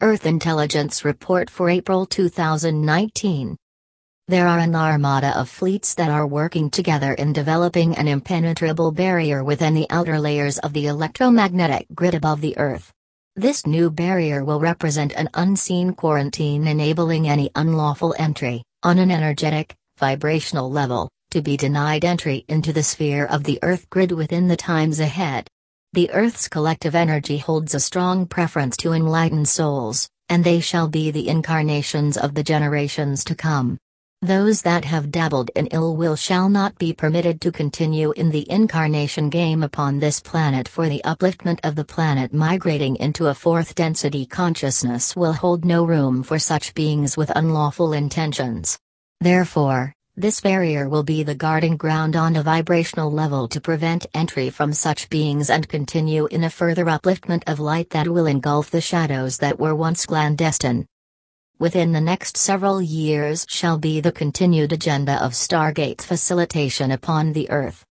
Earth Intelligence Report for April 2019. There are an armada of fleets that are working together in developing an impenetrable barrier within the outer layers of the electromagnetic grid above the Earth. This new barrier will represent an unseen quarantine enabling any unlawful entry, on an energetic, vibrational level, to be denied entry into the sphere of the Earth grid within the times ahead. The Earth's collective energy holds a strong preference to enlightened souls, and they shall be the incarnations of the generations to come. Those that have dabbled in ill will shall not be permitted to continue in the incarnation game upon this planet, for the upliftment of the planet migrating into a fourth density consciousness will hold no room for such beings with unlawful intentions. Therefore, this barrier will be the guarding ground on a vibrational level to prevent entry from such beings and continue in a further upliftment of light that will engulf the shadows that were once clandestine. Within the next several years shall be the continued agenda of Stargate facilitation upon the Earth.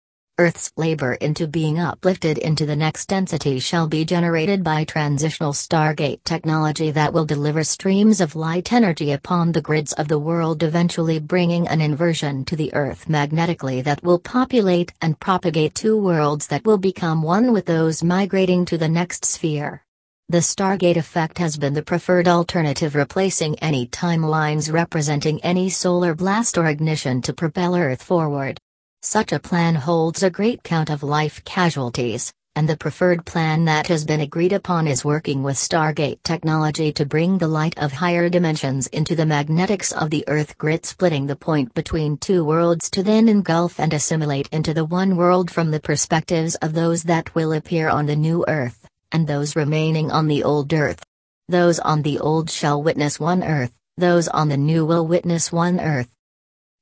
Earth's labor into being uplifted into the next density shall be generated by transitional Stargate technology that will deliver streams of light energy upon the grids of the world, eventually bringing an inversion to the Earth magnetically that will populate and propagate two worlds that will become one with those migrating to the next sphere. The Stargate effect has been the preferred alternative, replacing any timelines representing any solar blast or ignition to propel Earth forward. Such a plan holds a great count of life casualties, and the preferred plan that has been agreed upon is working with Stargate technology to bring the light of higher dimensions into the magnetics of the Earth grid, splitting the point between two worlds to then engulf and assimilate into the one world from the perspectives of those that will appear on the new Earth, and those remaining on the old Earth. Those on the old shall witness one Earth, those on the new will witness one Earth.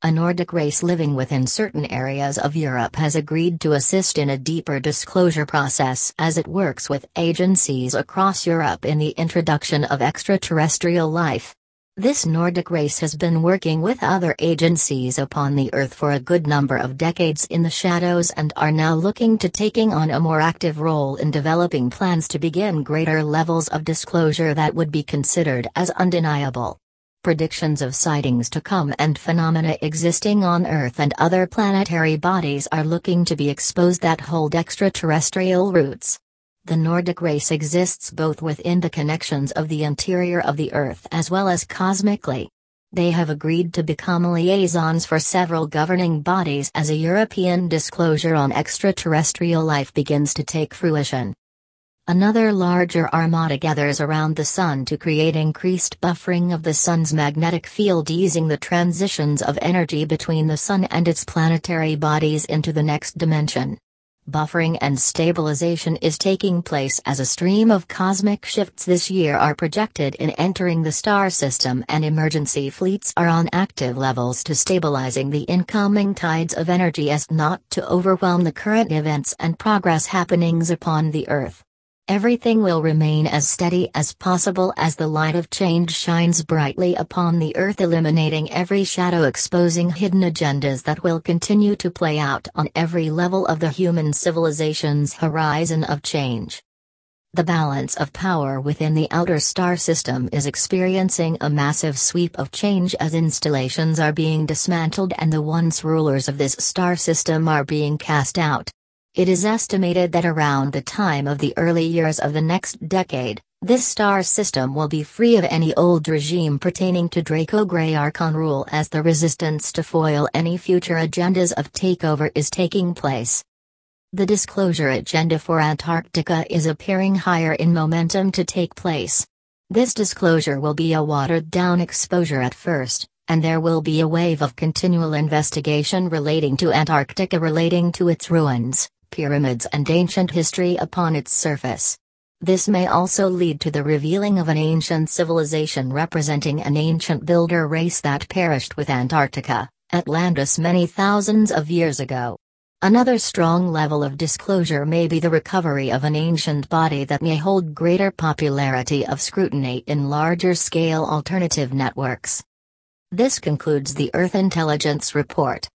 A Nordic race living within certain areas of Europe has agreed to assist in a deeper disclosure process as it works with agencies across Europe in the introduction of extraterrestrial life. This Nordic race has been working with other agencies upon the Earth for a good number of decades in the shadows and are now looking to taking on a more active role in developing plans to begin greater levels of disclosure that would be considered as undeniable predictions of sightings to come and phenomena existing on Earth and other planetary bodies are looking to be exposed that hold extraterrestrial roots. The Nordic race exists both within the connections of the interior of the Earth as well as cosmically. They have agreed to become liaisons for several governing bodies as a European disclosure on extraterrestrial life begins to take fruition. Another larger armada gathers around the Sun to create increased buffering of the Sun's magnetic field, easing the transitions of energy between the Sun and its planetary bodies into the next dimension. Buffering and stabilization is taking place as a stream of cosmic shifts this year are projected in entering the star system, and emergency fleets are on active levels to stabilizing the incoming tides of energy as not to overwhelm the current events and progress happenings upon the Earth. Everything will remain as steady as possible as the light of change shines brightly upon the earth, eliminating every shadow, exposing hidden agendas that will continue to play out on every level of the human civilization's horizon of change. The balance of power within the outer star system is experiencing a massive sweep of change as installations are being dismantled and the once rulers of this star system are being cast out. It is estimated that around the time of the early years of the next decade, this star system will be free of any old regime pertaining to Draco Grey Archon rule as the resistance to foil any future agendas of takeover is taking place. The disclosure agenda for Antarctica is appearing higher in momentum to take place. This disclosure will be a watered down exposure at first, and there will be a wave of continual investigation relating to Antarctica relating to its ruins, pyramids and ancient history upon its surface. This may also lead to the revealing of an ancient civilization representing an ancient builder race that perished with Antarctica, Atlantis many thousands of years ago. Another strong level of disclosure may be the recovery of an ancient body that may hold greater popularity of scrutiny in larger scale alternative networks. This concludes the Earth Intelligence Report.